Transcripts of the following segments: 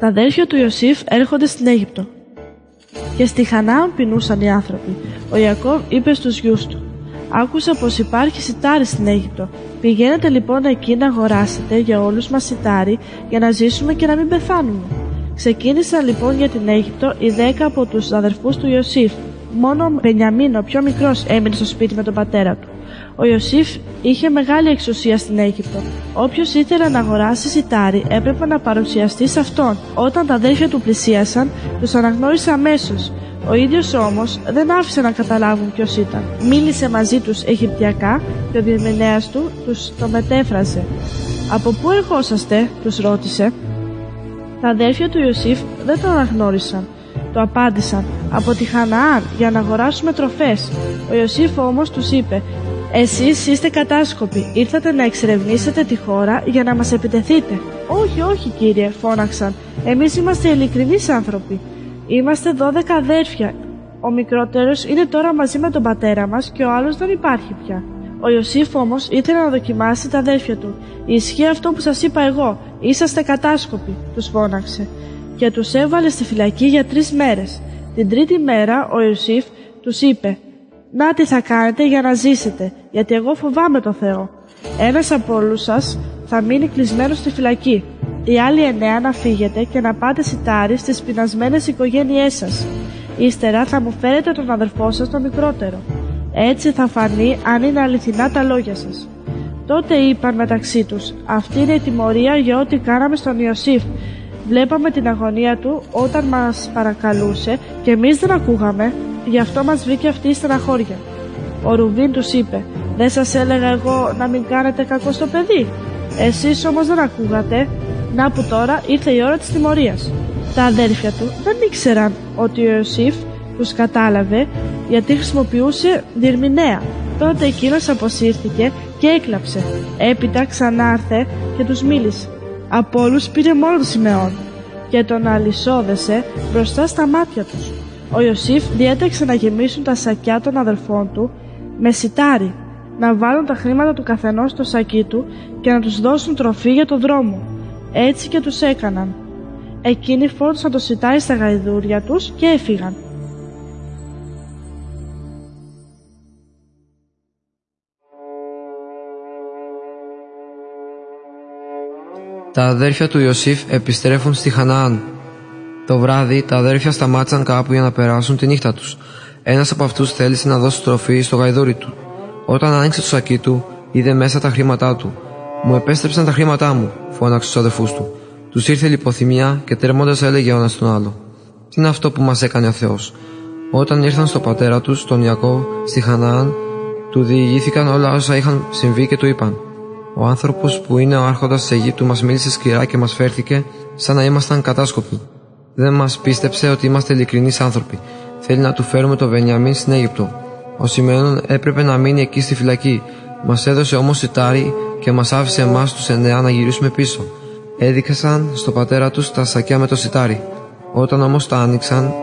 Τα αδέρφια του Ιωσήφ έρχονται στην Αίγυπτο. Και στη Χανάαν πεινούσαν οι άνθρωποι. Ο Ιακώβ είπε στους γιους του «Άκουσα πως υπάρχει σιτάρι στην Αίγυπτο. Πηγαίνετε λοιπόν εκεί να αγοράσετε για όλους μας σιτάρι για να ζήσουμε και να μην πεθάνουμε». Ξεκίνησαν λοιπόν για την Αίγυπτο οι δέκα από τους αδερφούς του Ιωσήφ. Μόνο ο Μπενιαμίν, ο πιο μικρός, έμεινε στο σπίτι με τον πατέρα του. Ο Ιωσήφ είχε μεγάλη εξουσία στην Αίγυπτο. Όποιος ήθελε να αγοράσει σιτάρι έπρεπε να παρουσιαστεί σε αυτόν. Όταν τα αδέρφια του πλησίασαν, τους αναγνώρισε αμέσως. Ο ίδιος όμως δεν άφησε να καταλάβουν ποιος ήταν. Μίλησε μαζί τους Αιγυπτιακά και ο διερμηνέας του τους το μετέφραζε. Από πού ερχόσαστε, τους ρώτησε. Τα αδέρφια του Ιωσήφ δεν τον αναγνώρισαν. Το απάντησαν από τη Χαναάν για να αγοράσουμε τροφές. Ο Ιωσήφ όμως τους είπε εσείς είστε κατάσκοποι, ήρθατε να εξερευνήσετε τη χώρα για να μας επιτεθείτε. Όχι, όχι κύριε, φώναξαν. Εμείς είμαστε ειλικρινείς άνθρωποι. Είμαστε δώδεκα αδέρφια. Ο μικρότερος είναι τώρα μαζί με τον πατέρα μας και ο άλλος δεν υπάρχει πια. Ο Ιωσήφ όμως ήθελε να δοκιμάσει τα αδέρφια του. Ισχύει αυτό που σας είπα εγώ. Είσαστε κατάσκοποι, τους φώναξε. Και τους έβαλε στη φυλακή για τρεις μέρες. Την τρίτη μέρα ο Ιωσήφ τους είπε να τι θα κάνετε για να ζήσετε, γιατί εγώ φοβάμαι το Θεό. Ένας από όλους σας θα μείνει κλεισμένος στη φυλακή. Οι άλλοι εννέα να φύγετε και να πάτε σιτάρι στις πεινασμένες οικογένειές σας. Ύστερα θα μου φέρετε τον αδερφό σας τον μικρότερο. Έτσι θα φανεί αν είναι αληθινά τα λόγια σας. Τότε είπαν μεταξύ τους «Αυτή είναι η τιμωρία για ό,τι κάναμε στον Ιωσήφ. Βλέπαμε την αγωνία του όταν μας παρακαλούσε και εμείς δεν ακούγαμε Γι' αυτό μας βρήκε αυτή η στεναχώρια. Ο Ρουβίν τους είπε «Δεν σας έλεγα εγώ να μην κάνετε κακό στο παιδί. Εσείς όμως δεν ακούγατε. Να που τώρα ήρθε η ώρα της τιμωρίας». Τα αδέρφια του δεν ήξεραν ότι ο Ιωσήφ τους κατάλαβε γιατί χρησιμοποιούσε διερμηνέα. Τότε εκείνος αποσύρθηκε και έκλαψε. Έπειτα ξανάρθε και τους μίλησε. Από όλους πήρε μόνο τον Σιμεών και τον αλυσόδεσε μπροστά στα μάτια τους. Ο Ιωσήφ διέταξε να γεμίσουν τα σακιά των αδελφών του με σιτάρι, να βάλουν τα χρήματα του καθενός στο σακί του και να τους δώσουν τροφή για το δρόμο. Έτσι και τους έκαναν. Εκείνοι φόρτωσαν το σιτάρι στα γαϊδούρια τους και έφυγαν. Τα αδέρφια του Ιωσήφ επιστρέφουν στη Χαναάν το βράδυ τα αδέρφια σταμάτησαν κάπου για να περάσουν τη νύχτα τους. Ένας από αυτούς θέλησε να δώσει τροφή στο γαϊδούρι του. Όταν άνοιξε το σακί του, είδε μέσα τα χρήματά του. Μου επέστρεψαν τα χρήματά μου, φώναξε στους αδερφούς του. Τους ήρθε λιποθυμία και τρέμοντα έλεγε ο ένας τον άλλο. Τι είναι αυτό που μας έκανε ο Θεός; Όταν ήρθαν στο πατέρα τους, τον Ιακώ, στη Χαναάν, του διηγήθηκαν όλα όσα είχαν συμβεί και του είπαν. Ο άνθρωπος που είναι ο άρχοντας της Αιγύπτου μας μίλησε σκληρά και μας φέρθηκε σαν να ήμασταν κατάσκοποι. Δεν μας πίστεψε ότι είμαστε ειλικρινείς άνθρωποι. Θέλει να του φέρουμε το Βενιαμίν στην Αίγυπτο. Ο Σιμεών έπρεπε να μείνει εκεί στη φυλακή. Μας έδωσε όμως σιτάρι και μας άφησε εμάς τους εννέα να γυρίσουμε πίσω. Έδειξαν στο πατέρα τους τα σακιά με το σιτάρι. Όταν όμως τα άνοιξαν,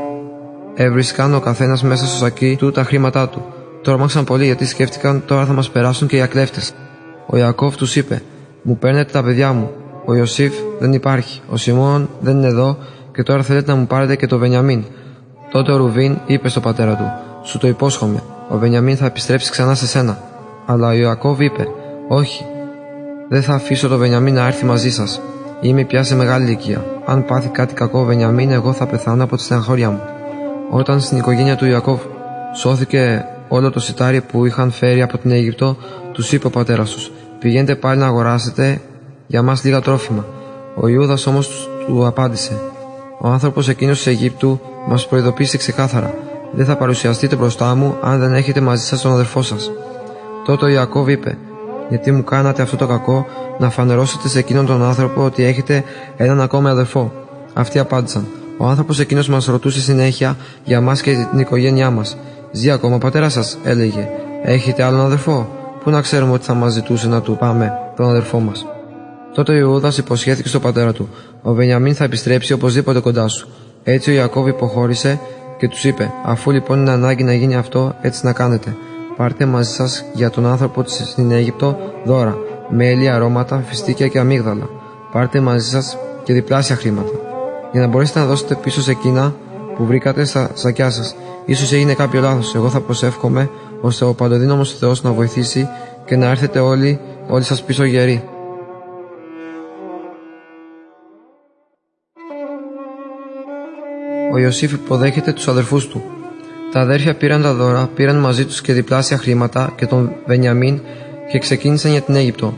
έβρισκαν ο καθένας μέσα στο σακί του τα χρήματά του. Τόρμαξαν πολύ γιατί σκέφτηκαν τώρα θα μας περάσουν και οι ακλέφτες. Ο Ιακώβ τους είπε: Μου παίρνετε τα παιδιά μου. Ο Ιωσήφ δεν υπάρχει. Ο Σιμών δεν είναι εδώ και τώρα θέλετε να μου πάρετε και το Βενιαμίν. Τότε ο Ρουβίν είπε στον πατέρα του: Σου το υπόσχομαι, ο Βενιαμίν θα επιστρέψει ξανά σε σένα. Αλλά ο Ιωακώβ είπε: Όχι, δεν θα αφήσω το Βενιαμίν να έρθει μαζί σας. Είμαι πια σε μεγάλη ηλικία. Αν πάθει κάτι κακό ο Βενιαμίν, εγώ θα πεθάνω από τη στεναχώρια μου. Όταν στην οικογένεια του Ιακώβ σώθηκε όλο το σιτάρι που είχαν φέρει από την Αίγυπτο, τους είπε ο πατέρας τους: Πηγαίνετε πάλι να αγοράσετε για μας λίγα τρόφιμα. Ο Ιούδας όμως του απάντησε: ο άνθρωπος εκείνος της Αιγύπτου μας προειδοποίησε ξεκάθαρα: Δεν θα παρουσιαστείτε μπροστά μου αν δεν έχετε μαζί σας τον αδερφό σας. Τότε ο Ιακώβ είπε: Γιατί μου κάνατε αυτό το κακό να φανερώσετε σε εκείνον τον άνθρωπο ότι έχετε έναν ακόμη αδερφό. Αυτοί απάντησαν: Ο άνθρωπος εκείνος μας ρωτούσε συνέχεια για μας και την οικογένειά μας. Ζει ακόμα ο πατέρα σας, έλεγε: Έχετε άλλον αδερφό; Πού να ξέρουμε ότι θα μας ζητούσε να του πάμε τον αδερφό μας. Τότε ο Ιούδας υποσχέθηκε στον πατέρα του: Ο Βενιαμίν θα επιστρέψει οπωσδήποτε κοντά σου. Έτσι ο Ιακώβ υποχώρησε και τους είπε: Αφού λοιπόν είναι ανάγκη να γίνει αυτό, έτσι να κάνετε. Πάρτε μαζί σας για τον άνθρωπο της στην Αίγυπτο δώρα, μέλι, αρώματα, φιστίκια και αμύγδαλα. Πάρτε μαζί σας και διπλάσια χρήματα. για να μπορέσετε να δώσετε πίσω σε εκείνα που βρήκατε στα σακιά σας. σω έγινε κάποιο λάθος. Εγώ θα προσεύχομαι ώστε ο παντοδύναμος Θεός να βοηθήσει και να έρθετε όλοι, όλοι σας πίσω γεροί. Ο Ιωσήφ υποδέχεται τους αδερφούς του. Τα αδέρφια πήραν τα δώρα, πήραν μαζί τους και διπλάσια χρήματα και τον Βενιαμίν και ξεκίνησαν για την Αίγυπτο.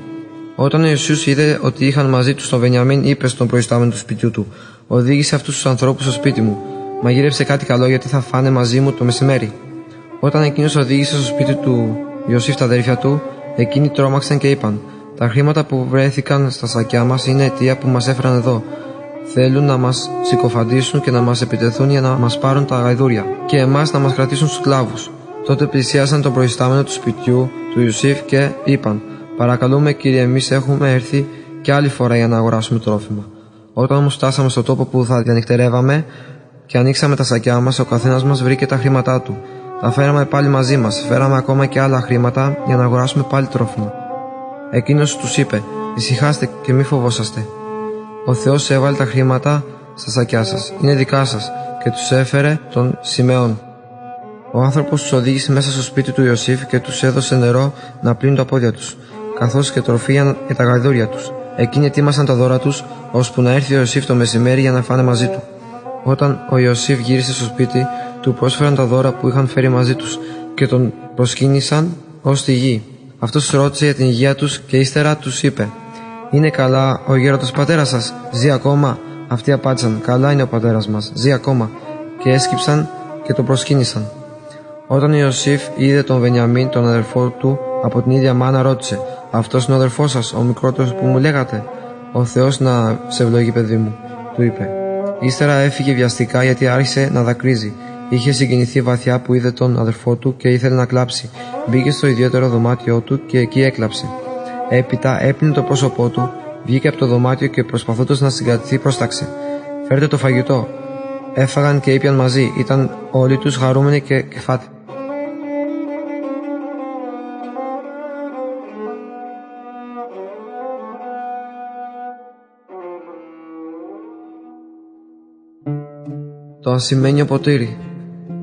Όταν ο Ιησούς είδε ότι είχαν μαζί τους τον Βενιαμίν, είπε στον προϊστάμενο του σπιτιού του: Οδήγησε αυτούς τους ανθρώπους στο σπίτι μου. Μαγείρεψε κάτι καλό γιατί θα φάνε μαζί μου το μεσημέρι. Όταν εκείνος οδήγησε στο σπίτι του Ιωσήφ τα αδέρφια του, εκείνοι τρόμαξαν και είπαν: Τα χρήματα που βρέθηκαν στα σακιά μας είναι αιτία που μας έφεραν εδώ. Θέλουν να μας συκοφαντήσουν και να μας επιτεθούν για να μας πάρουν τα γαϊδούρια και εμάς να μας κρατήσουν σκλάβου. Τότε πλησίασαν τον προϊστάμενο του σπιτιού του Ιωσήφ και είπαν: Παρακαλούμε κύριε, εμείς έχουμε έρθει και άλλη φορά για να αγοράσουμε τρόφιμα. Όταν όμως φτάσαμε στο τόπο που θα διανυκτερεύαμε και ανοίξαμε τα σακιά μας, ο καθένας μας βρήκε τα χρήματά του. Τα φέραμε πάλι μαζί μας, φέραμε ακόμα και άλλα χρήματα για να αγοράσουμε πάλι τρόφιμα. Εκείνος τους είπε: Ησυχάστε και μη φοβόσαστε. Ο Θεός έβαλε τα χρήματα στα σακιά σας. Είναι δικά σας και τους έφερε τον Σιμεών. Ο άνθρωπος τους οδήγησε μέσα στο σπίτι του Ιωσήφ και τους έδωσε νερό να πλύνουν τα πόδια τους, καθώς και τροφή για τα γαϊδούρια τους. Εκείνοι ετοίμασαν τα δώρα τους, ώσπου να έρθει ο Ιωσήφ το μεσημέρι για να φάνε μαζί του. Όταν ο Ιωσήφ γύρισε στο σπίτι, του πρόσφεραν τα δώρα που είχαν φέρει μαζί τους και τον προσκύνησαν ως τη γη. Αυτός ρώτησε για την υγεία τους και ύστερα τους είπε: Είναι καλά ο γέροντας πατέρας σας, ζει ακόμα. Αυτοί απάντησαν: Καλά είναι ο πατέρας μας, ζει ακόμα. Και έσκυψαν και τον προσκύνησαν. Όταν ο Ιωσήφ είδε τον Βενιαμίν, τον αδερφό του, από την ίδια μάνα ρώτησε: Αυτός είναι ο αδερφός σας, ο μικρότερος που μου λέγατε; Ο Θεός να σε ευλογεί, παιδί μου, του είπε. Ύστερα έφυγε βιαστικά γιατί άρχισε να δακρύζει. Είχε συγκινηθεί βαθιά που είδε τον αδερφό του και ήθελε να κλάψει. Μπήκε στο ιδιαίτερο δωμάτιό του και εκεί έκλαψε. Έπειτα έπινε το πρόσωπό του, βγήκε από το δωμάτιο και προσπαθώντας να συγκρατηθεί πρόσταξε. Φέρτε το φαγητό. Έφαγαν και ήπιαν μαζί. Ήταν όλοι τους χαρούμενοι και κεφάτι. το ασημένιο ποτήρι.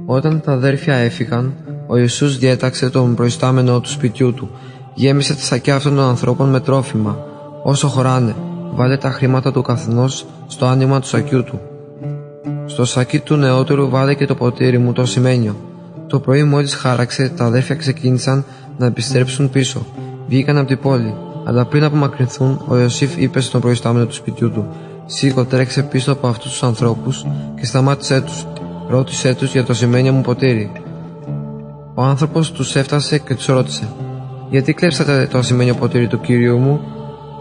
Όταν τα αδέρφια έφυγαν, ο Ιησούς διέταξε τον προϊστάμενο του σπιτιού του. Γέμισε τα σακιά αυτών των ανθρώπων με τρόφιμα. Όσο χωράνε, βάλε τα χρήματα του καθενός στο άνοιγμα του σακιού του. Στο σακί του νεότερου βάλε και το ποτήρι μου το ασημένιο. Το πρωί μόλις χάραξε, τα αδέρφια ξεκίνησαν να επιστρέψουν πίσω. Βγήκαν από την πόλη, αλλά πριν απομακρυνθούν, ο Ιωσήφ είπε στον προϊστάμενο του σπιτιού του: Σήκω, τρέξε πίσω από αυτούς τους ανθρώπους και σταμάτησέ τους. Ρώτησέ τους για το σημαίνιο μου ποτήρι. Ο άνθρωπος τους έφτασε και τους ρώτησε: Γιατί κλέψατε το ασημένιο ποτήρι του κύριου μου.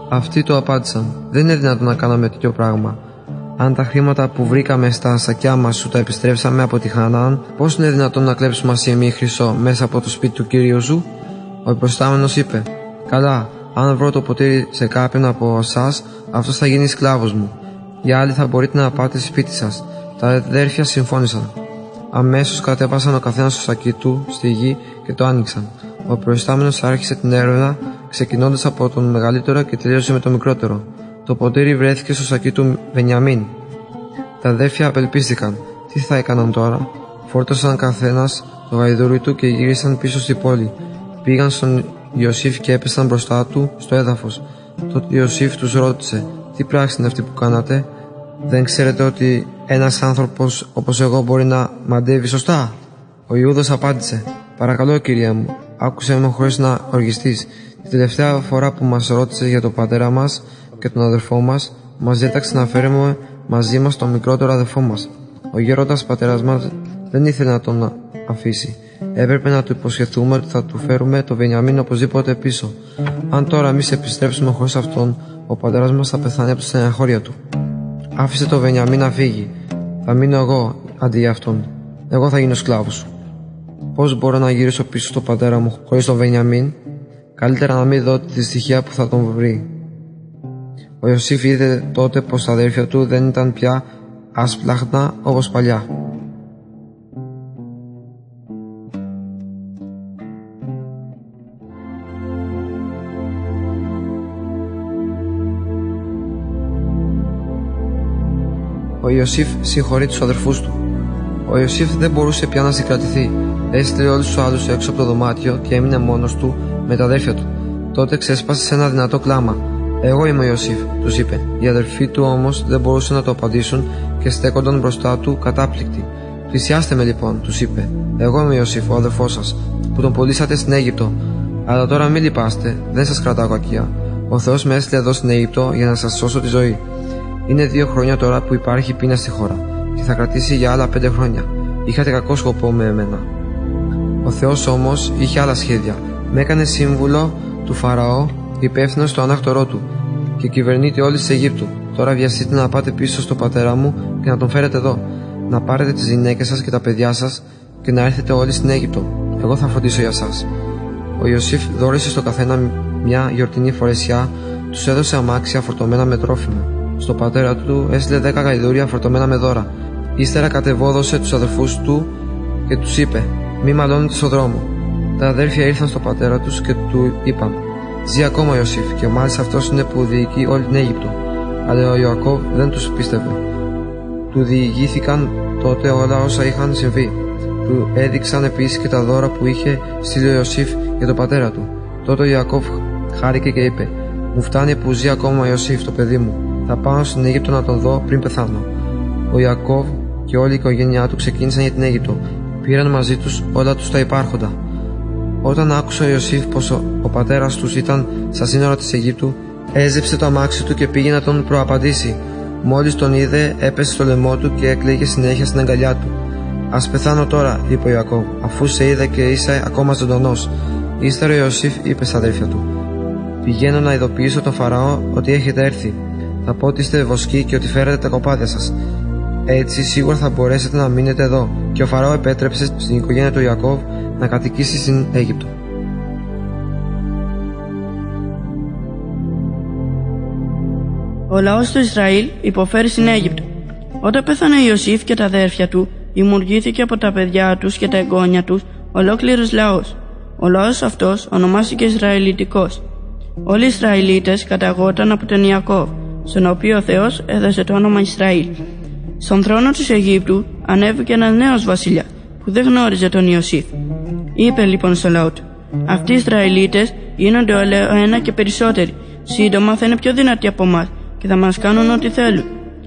Αυτοί του απάντησαν: Δεν είναι δυνατόν να κάναμε τέτοιο πράγμα. Αν τα χρήματα που βρήκαμε στα σακιά μας σου τα επιστρέψαμε από τη Χανάν, πώς είναι δυνατόν να κλέψουμε ασημή χρυσό μέσα από το σπίτι του κύριου σου; Ο προστάμενο είπε: Καλά, αν βρω το ποτήρι σε κάποιον από εσάς, αυτός θα γίνει σκλάβος μου. Για άλλη θα μπορείτε να πάτε σπίτι σας. Τα αδέρφια συμφώνησαν. Αμέσως κατέβασαν ο καθένας το σακί του στη γη και το άνοιξαν. Ο προϊστάμενος άρχισε την έρευνα, ξεκινώντας από τον μεγαλύτερο και τελείωσε με τον μικρότερο. Το ποτήρι βρέθηκε στο σακί του Βενιαμίν. Τα αδέρφια απελπίστηκαν. Τι θα έκαναν τώρα; Φόρτωσαν καθένας το γαϊδούρι του και γύρισαν πίσω στη πόλη. Πήγαν στον Ιωσήφ και έπεσαν μπροστά του στο έδαφος. Τότε Ιωσήφ τους ρώτησε: Τι πράξη είναι αυτή που κάνατε, Δεν ξέρετε ότι ένας άνθρωπος όπως εγώ μπορεί να μαντεύει σωστά; Ο Ιούδας απάντησε: Παρακαλώ, κυρία μου, άκουσε με χωρίς να οργιστείς. Την τελευταία φορά που μας ρώτησε για τον πατέρα μας και τον αδερφό μας, μας ζήταξε να φέρουμε μαζί μας τον μικρότερο αδερφό μας. Ο γέροντας πατέρας μας δεν ήθελε να τον αφήσει. Έπρεπε να του υποσχεθούμε ότι θα του φέρουμε το Βενιαμίν οπωσδήποτε πίσω. Αν τώρα εμείς επιστρέψουμε χωρίς αυτόν, ο πατέρας μας θα πεθάνει από τη στεναχώρια του. Άφησε το Βενιαμίν να φύγει. Θα μείνω εγώ αντί για αυτόν. Εγώ θα γίνω σκλάβος σου. Πώς μπορώ να γυρίσω πίσω στον πατέρα μου χωρίς τον Βενιαμίν, καλύτερα να μην δω τη δυστυχία που θα τον βρει. Ο Ιωσήφ είδε τότε πως τα αδέρφια του δεν ήταν πια άσπλαχνα όπως παλιά. ο Ιωσήφ συγχωρεί τους αδερφούς του. Ο Ιωσήφ δεν μπορούσε πια να συγκρατηθεί. Έστειλε όλους τους άλλους έξω από το δωμάτιο και έμεινε μόνος του με τα αδέρφια του. Τότε ξέσπασε σε ένα δυνατό κλάμα. Εγώ είμαι ο Ιωσήφ, τους είπε. Οι αδερφοί του όμως δεν μπορούσαν να το απαντήσουν και στέκονταν μπροστά του κατάπληκτοι. Πλησιάστε με λοιπόν, τους είπε. Εγώ είμαι ο Ιωσήφ, ο αδερφός σας, που τον πουλήσατε στην Αίγυπτο. Αλλά τώρα μην λυπάστε, δεν σας κρατάω κακία. Ο Θεός με έστειλε εδώ στην Αίγυπτο για να σας σώσω τη ζωή. Είναι δύο χρόνια τώρα που υπάρχει πείνα στη χώρα και θα κρατήσει για άλλα πέντε χρόνια. Είχατε κακό σκοπό με εμένα. Ο Θεός όμως είχε άλλα σχέδια. Με έκανε σύμβουλο του Φαραώ, υπεύθυνο στο ανάκτορό του και κυβερνήτη όλης της Αιγύπτου. Τώρα βιαστείτε να πάτε πίσω στο πατέρα μου και να τον φέρετε εδώ. Να πάρετε τις γυναίκες σας και τα παιδιά σας και να έρθετε όλοι στην Αίγυπτο. Εγώ θα φροντίσω για εσά. Ο Ιωσήφ δόρισε στο καθένα μια γιορτινή φορεσιά, τους έδωσε αμάξια φορτωμένα με τρόφιμα. Στο πατέρα του έστειλε δέκα γαϊδούρια φορτωμένα με δώρα. Ύστερα κατεβόδωσε τους αδερφούς του και τους είπε: Μη μαλώνετε στο δρόμο. Τα αδέρφια ήρθαν στο πατέρα τους και του είπαν: Ζει ακόμα ο Ιωσήφ και μάλιστα αυτός είναι που διοικεί όλη την Αίγυπτο. Αλλά ο Ιωακώβ δεν τους πίστευε. Του διηγήθηκαν τότε όλα όσα είχαν συμβεί. Του έδειξαν επίσης και τα δώρα που είχε στείλει ο Ιωσήφ για τον πατέρα του. Τότε ο Ιακώβ χάρηκε και είπε: Μου φτάνει που ζει ακόμα ο Ιωσήφ, το παιδί μου. Θα πάω στην Αίγυπτο να τον δω πριν πεθάνω. Ο Ιακώβ και όλη η οικογένειά του ξεκίνησαν για την Αίγυπτο. Πήραν μαζί τους όλα τους τα υπάρχοντα. Όταν άκουσε ο Ιωσήφ πως ο, ο πατέρας τους ήταν στα σύνορα της Αιγύπτου, έζεψε το αμάξι του και πήγε να τον προαπαντήσει. Μόλις τον είδε, έπεσε στο λαιμό του και έκλαιγε συνέχεια στην αγκαλιά του. Α πεθάνω τώρα, είπε ο Ιακώβ, αφού σε είδα και είσαι ακόμα ζωντανός. Ύστερα ο Ιωσήφ είπε στα αδέρφια του: Πηγαίνω να ειδοποιήσω τον Φαραώ ότι έχετε έρθει. Θα πω ότι είστε βοσκοί και ότι φέρετε τα κοπάδια σας. Έτσι σίγουρα θα μπορέσετε να μείνετε εδώ. Και ο Φαραώ επέτρεψε στην οικογένεια του Ιακώβ να κατοικήσει στην Αίγυπτο. Ο λαός του Ισραήλ υποφέρει στην Αίγυπτο. Όταν πέθανε ο Ιωσήφ και τα αδέρφια του, δημιουργήθηκε από τα παιδιά τους και τα εγγόνια τους ολόκληρος λαός. Ο λαός αυτός ονομάστηκε Ισραηλιτικός. Όλοι οι Ισραηλίτες καταγόταν από τον Ιακώβ, στον οποίο ο Θεός έδωσε το όνομα Ισραήλ. Στον θρόνο της Αιγύπτου ανέβηκε ένας νέος βασιλιάς που δεν γνώριζε τον Ιωσήφ. Είπε λοιπόν στο λαό του «Αυτοί οι Ισραηλίτες γίνονται όλο ένα και περισσότεροι. Σύντομα θα είναι πιο δυνατοί από εμάς και θα μας κάνουν ό,τι θέλουν».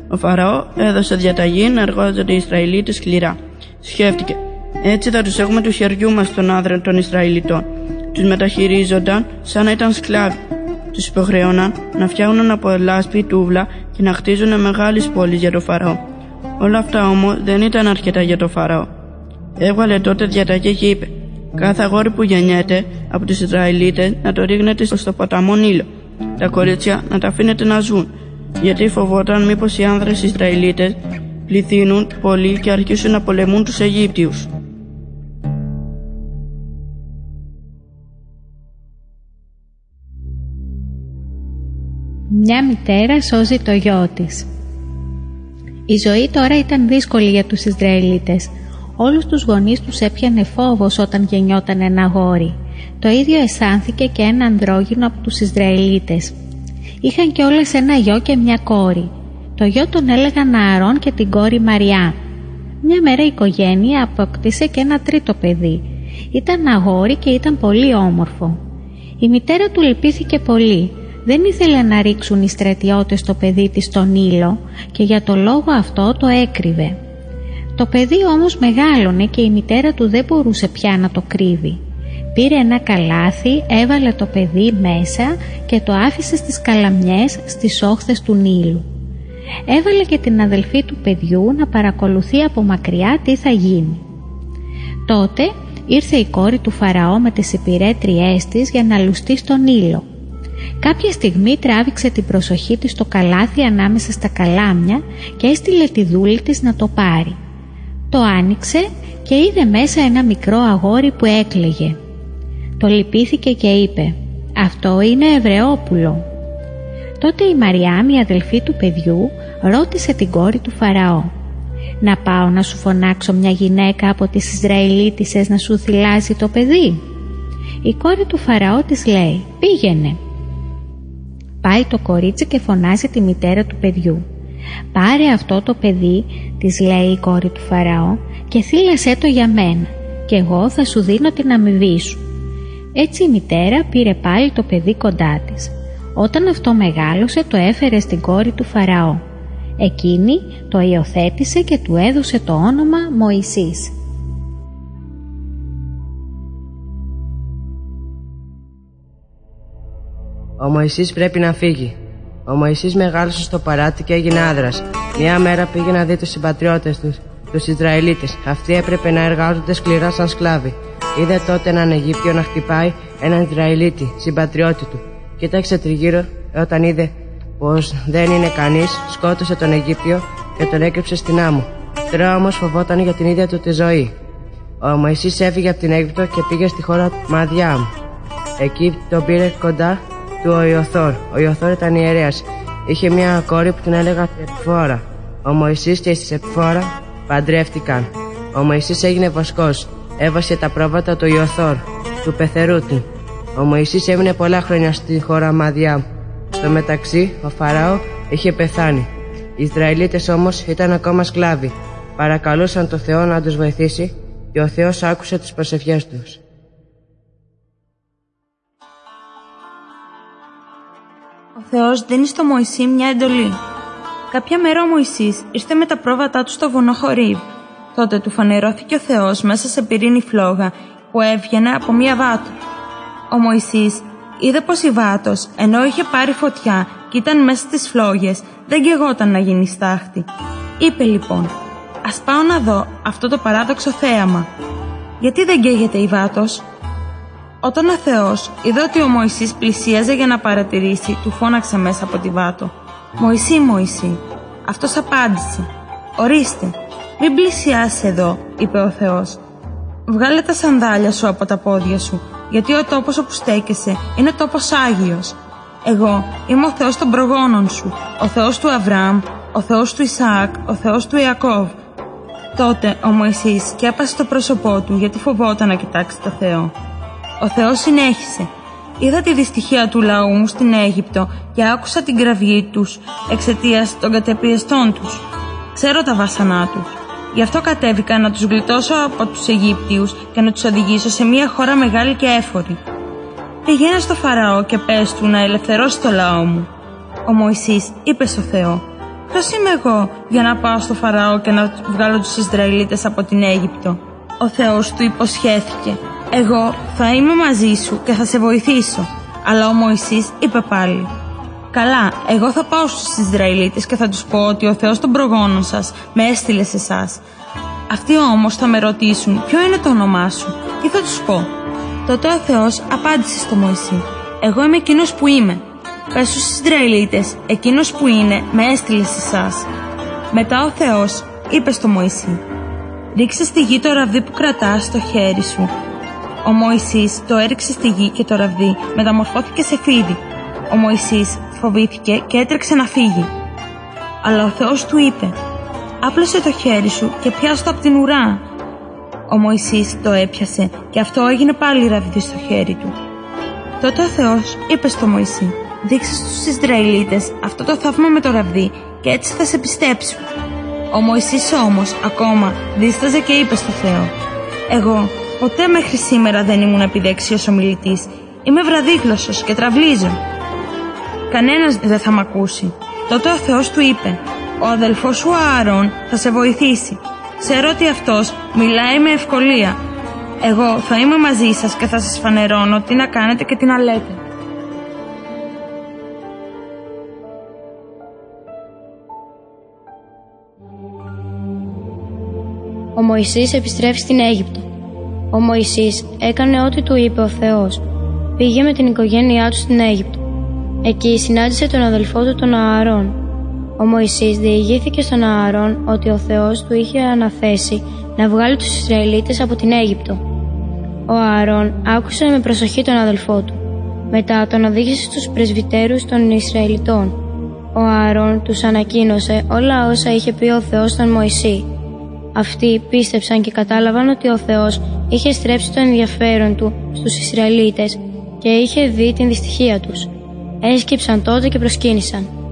Ο Φαραώ έδωσε διαταγή να εργάζονται οι Ισραηλίτες σκληρά. Σκέφτηκε «Έτσι θα τους έχουμε του χεριού μας των άδρων των Ισραηλιτών». Τους μεταχειρίζονταν σαν να ήταν σκλάβοι. Τους υποχρεώναν να φτιάχνουν από λάσπη τούβλα και να χτίζουν μεγάλες πόλεις για το Φαραώ. Όλα αυτά όμως δεν ήταν αρκετά για το Φαραώ. Έβγαλε τότε διαταγή και είπε: Κάθε αγόρι που γεννιέται από τους Ισραηλίτες να το ρίχνετε στο ποταμό Νείλο. Τα κορίτσια να τα αφήνετε να ζουν, γιατί φοβόταν μήπως οι άνδρες Ισραηλίτες πληθύνουν πολύ και αρχίσουν να πολεμούν τους Αιγύπτιους. Μια μητέρα σώζει το γιο της. Η ζωή τώρα ήταν δύσκολη για τους Ισραηλίτες. Όλους τους γονείς τους έπιανε φόβος όταν γεννιόταν ένα αγόρι. Το ίδιο αισθάνθηκε και ένα ανδρόγυνο από τους Ισραηλίτες. Είχαν και όλες ένα γιο και μια κόρη. Το γιο τον έλεγαν Ααρών και την κόρη Μαριά. Μια μέρα η οικογένεια αποκτήσε και ένα τρίτο παιδί. Ήταν αγόρι και ήταν πολύ όμορφο. Η μητέρα του λυπήθηκε πολύ δεν ήθελε να ρίξουν οι στρατιώτες το παιδί της στον ήλο και για το λόγο αυτό το έκρυβε. Το παιδί όμως μεγάλωνε και η μητέρα του δεν μπορούσε πια να το κρύβει. Πήρε ένα καλάθι, έβαλε το παιδί μέσα και το άφησε στις καλαμιές στις όχθες του Νείλου. Έβαλε και την αδελφή του παιδιού να παρακολουθεί από μακριά τι θα γίνει. Τότε ήρθε η κόρη του Φαραώ με τις υπηρέτριές της για να λουστεί στον ήλο Κάποια στιγμή τράβηξε την προσοχή της στο καλάθι ανάμεσα στα καλάμια και έστειλε τη δούλη της να το πάρει. Το άνοιξε και είδε μέσα ένα μικρό αγόρι που έκλαιγε. Το λυπήθηκε και είπε «Αυτό είναι Εβραιόπουλο». Τότε η Μαριάμ, η αδελφή του παιδιού, ρώτησε την κόρη του Φαραώ «Να πάω να σου φωνάξω μια γυναίκα από τις Ισραηλίτισες να σου θυλάζει το παιδί» Η κόρη του Φαραώ της λέει «Πήγαινε» Πάει το κορίτσι και φωνάζει τη μητέρα του παιδιού. «Πάρε αυτό το παιδί», της λέει η κόρη του Φαραώ, «και θύλασέ το για μένα, και εγώ θα σου δίνω την αμοιβή σου». Έτσι η μητέρα πήρε πάλι το παιδί κοντά της. Όταν αυτό μεγάλωσε το έφερε στην κόρη του Φαραώ. Εκείνη το υιοθέτησε και του έδωσε το όνομα Μωυσής. Ο Μωυσής πρέπει να φύγει. Ο Μωυσής μεγάλωσε στο παράτι και έγινε άδρας. Μια μέρα πήγε να δει τους συμπατριώτες τους, τους Ισραηλίτες. Αυτοί έπρεπε να εργάζονται σκληρά σαν σκλάβοι. Είδε τότε έναν Αιγύπτιο να χτυπάει έναν Ισραηλίτη, συμπατριώτη του. Κοίταξε τριγύρω όταν είδε πως δεν είναι κανείς, σκότωσε τον Αιγύπτιο και τον έκρυψε στην άμμο. Τώρα όμως φοβόταν για την ίδια του τη ζωή. Ο Μωυσής έφυγε από την Αίγυπτο και πήγε στη χώρα Μαδιάμ. Εκεί τον πήρε κοντά του ο Ιωθόρ. Ο Ιωθόρ ήταν ιερέας. Είχε μια κόρη που την έλεγα Επιφόρα. Ο Μωυσής και η Επιφόρα παντρεύτηκαν. Ο Μωυσής έγινε βοσκός. Έβασε τα πρόβατα του Ιωθόρ, του πεθερού του. Ο Μωυσής έμεινε πολλά χρόνια στη χώρα Μαδιά. Στο μεταξύ, ο Φαράω είχε πεθάνει. Οι Ισραηλίτες όμως ήταν ακόμα σκλάβοι. Παρακαλούσαν το Θεό να τους βοηθήσει και ο Θεός άκουσε τις προσευχές τους. Ο Θεός δίνει στο Μωυσή μια εντολή. Κάποια μέρα ο Μωυσής ήρθε με τα πρόβατά του στο βουνό Χορίβ. Τότε του φανερώθηκε ο Θεός μέσα σε πυρήνη φλόγα που έβγαινε από μια βάτο. Ο Μωυσής είδε πως η βάτος, ενώ είχε πάρει φωτιά και ήταν μέσα στις φλόγες, δεν γεγόταν να γίνει στάχτη. Είπε λοιπόν, ας πάω να δω αυτό το παράδοξο θέαμα. Γιατί δεν καίγεται η βάτος; Όταν ο Θεός είδε ότι ο Μωυσής πλησίαζε για να παρατηρήσει, του φώναξε μέσα από τη βάτο. «Μωυσή, Μωυσή». Αυτός απάντησε. «Ορίστε, μην πλησιάσεις εδώ», είπε ο Θεός. «Βγάλε τα σανδάλια σου από τα πόδια σου, γιατί ο τόπος όπου στέκεσαι είναι τόπος Άγιος. Εγώ είμαι ο Θεός των προγόνων σου, ο Θεός του Αβραάμ, ο Θεός του Ισαάκ, ο Θεός του Ιακώβ». Τότε ο Μωυσής σκέπασε το πρόσωπό του γιατί φοβόταν να κοιτάξει το Θεό. Ο Θεός συνέχισε Είδα τη δυστυχία του λαού μου στην Αίγυπτο και άκουσα την κραυγή τους εξαιτίας των κατεπιεστών τους. Ξέρω τα βάσανά τους. Γι' αυτό κατέβηκα να τους γλιτώσω από τους Αιγύπτιους και να τους οδηγήσω σε μια χώρα μεγάλη και έφορη. Πήγαινε στο Φαραώ και πες του να ελευθερώσει το λαό μου. Ο Μωυσής είπε στο Θεό Ποιος είμαι εγώ για να πάω στο Φαραώ και να βγάλω τους Ισραηλίτες από την Αίγυπτο; Ο Θεός του υποσχέθηκε εγώ θα είμαι μαζί σου και θα σε βοηθήσω. Αλλά ο Μωυσής είπε πάλι Καλά, εγώ θα πάω στους Ισραηλίτες και θα τους πω ότι ο Θεός των προγόνων σας με έστειλε σε εσάς. Αυτοί όμως θα με ρωτήσουν ποιο είναι το όνομά σου. Τι θα τους πω. Τότε ο Θεός απάντησε στο Μωυσή Εγώ είμαι εκείνος που είμαι. Πες στους Ισραηλίτες, εκείνος που είναι με έστειλε σε εσάς. Μετά ο Θεός είπε στο Μωυσή Ρίξε στη γη το ραβδί που κρατάς στο χέρι σου ο Μωυσής το έριξε στη γη και το ραβδί μεταμορφώθηκε σε φίδι. Ο Μωυσής φοβήθηκε και έτρεξε να φύγει. Αλλά ο Θεός του είπε «Άπλωσε το χέρι σου και πιάσω το από την ουρά». Ο Μωυσής το έπιασε και αυτό έγινε πάλι ραβδί στο χέρι του. Τότε ο Θεός είπε στο Μωυσή «Δείξε στους Ισραηλίτες αυτό το θαύμα με το ραβδί και έτσι θα σε πιστέψουν». Ο Μωυσής όμως ακόμα δίσταζε και είπε στο Θεό «Εγώ Ποτέ μέχρι σήμερα δεν ήμουν επιδέξιος ομιλητής. Είμαι βραδίγλωσσος και τραυλίζω. Κανένας δεν θα μ' ακούσει. Τότε ο Θεός του είπε «Ο αδελφός σου Ααρών θα σε βοηθήσει. Ξέρω ότι αυτός μιλάει με ευκολία. Εγώ θα είμαι μαζί σας και θα σας φανερώνω τι να κάνετε και τι να λέτε». Ο Μωυσής επιστρέφει στην Αίγυπτο. Ο Μωυσής έκανε ό,τι του είπε ο Θεός. Πήγε με την οικογένειά του στην Αίγυπτο. Εκεί συνάντησε τον αδελφό του τον Ααρών. Ο Μωυσής διηγήθηκε στον Ααρών ότι ο Θεός του είχε αναθέσει να βγάλει τους Ισραηλίτες από την Αίγυπτο. Ο Ααρών άκουσε με προσοχή τον αδελφό του. Μετά τον οδήγησε στους πρεσβυτέρους των Ισραηλιτών. Ο Ααρών τους ανακοίνωσε όλα όσα είχε πει ο Θεός στον Μωυσή αυτοί πίστεψαν και κατάλαβαν ότι ο Θεός είχε στρέψει το ενδιαφέρον του στους Ισραηλίτες και είχε δει την δυστυχία τους. Έσκυψαν τότε και προσκύνησαν.